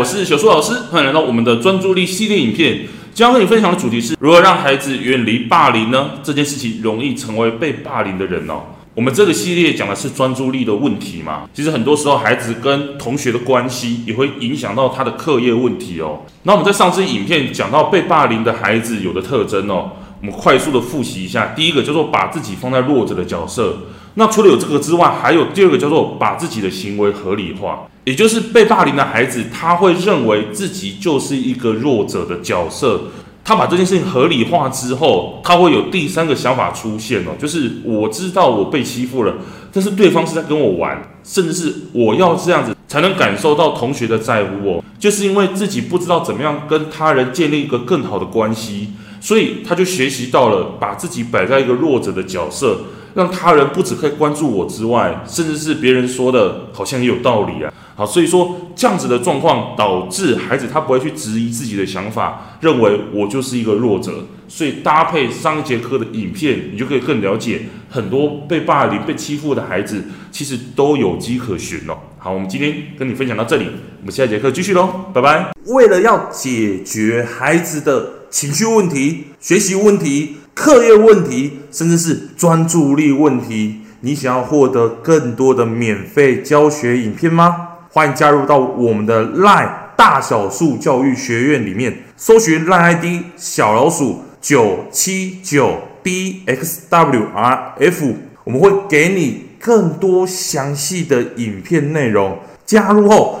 我是小苏老师，欢迎来到我们的专注力系列影片。今天跟你分享的主题是如何让孩子远离霸凌呢？这件事情容易成为被霸凌的人哦。我们这个系列讲的是专注力的问题嘛。其实很多时候，孩子跟同学的关系也会影响到他的课业问题哦。那我们在上次影片讲到被霸凌的孩子有的特征哦，我们快速的复习一下。第一个叫做把自己放在弱者的角色。那除了有这个之外，还有第二个叫做把自己的行为合理化，也就是被霸凌的孩子，他会认为自己就是一个弱者的角色。他把这件事情合理化之后，他会有第三个想法出现哦，就是我知道我被欺负了，但是对方是在跟我玩，甚至是我要这样子才能感受到同学的在乎哦，就是因为自己不知道怎么样跟他人建立一个更好的关系，所以他就学习到了把自己摆在一个弱者的角色。让他人不只可以关注我之外，甚至是别人说的，好像也有道理啊。好，所以说这样子的状况导致孩子他不会去质疑自己的想法，认为我就是一个弱者。所以搭配上一节课的影片，你就可以更了解很多被霸凌、被欺负的孩子，其实都有迹可循哦。好，我们今天跟你分享到这里，我们下一节课继续喽，拜拜。为了要解决孩子的情绪问题、学习问题。课业问题，甚至是专注力问题，你想要获得更多的免费教学影片吗？欢迎加入到我们的 LINE 大小树教育学院里面，搜寻 LINE ID 小老鼠九七九 dxwrf，我们会给你更多详细的影片内容。加入后，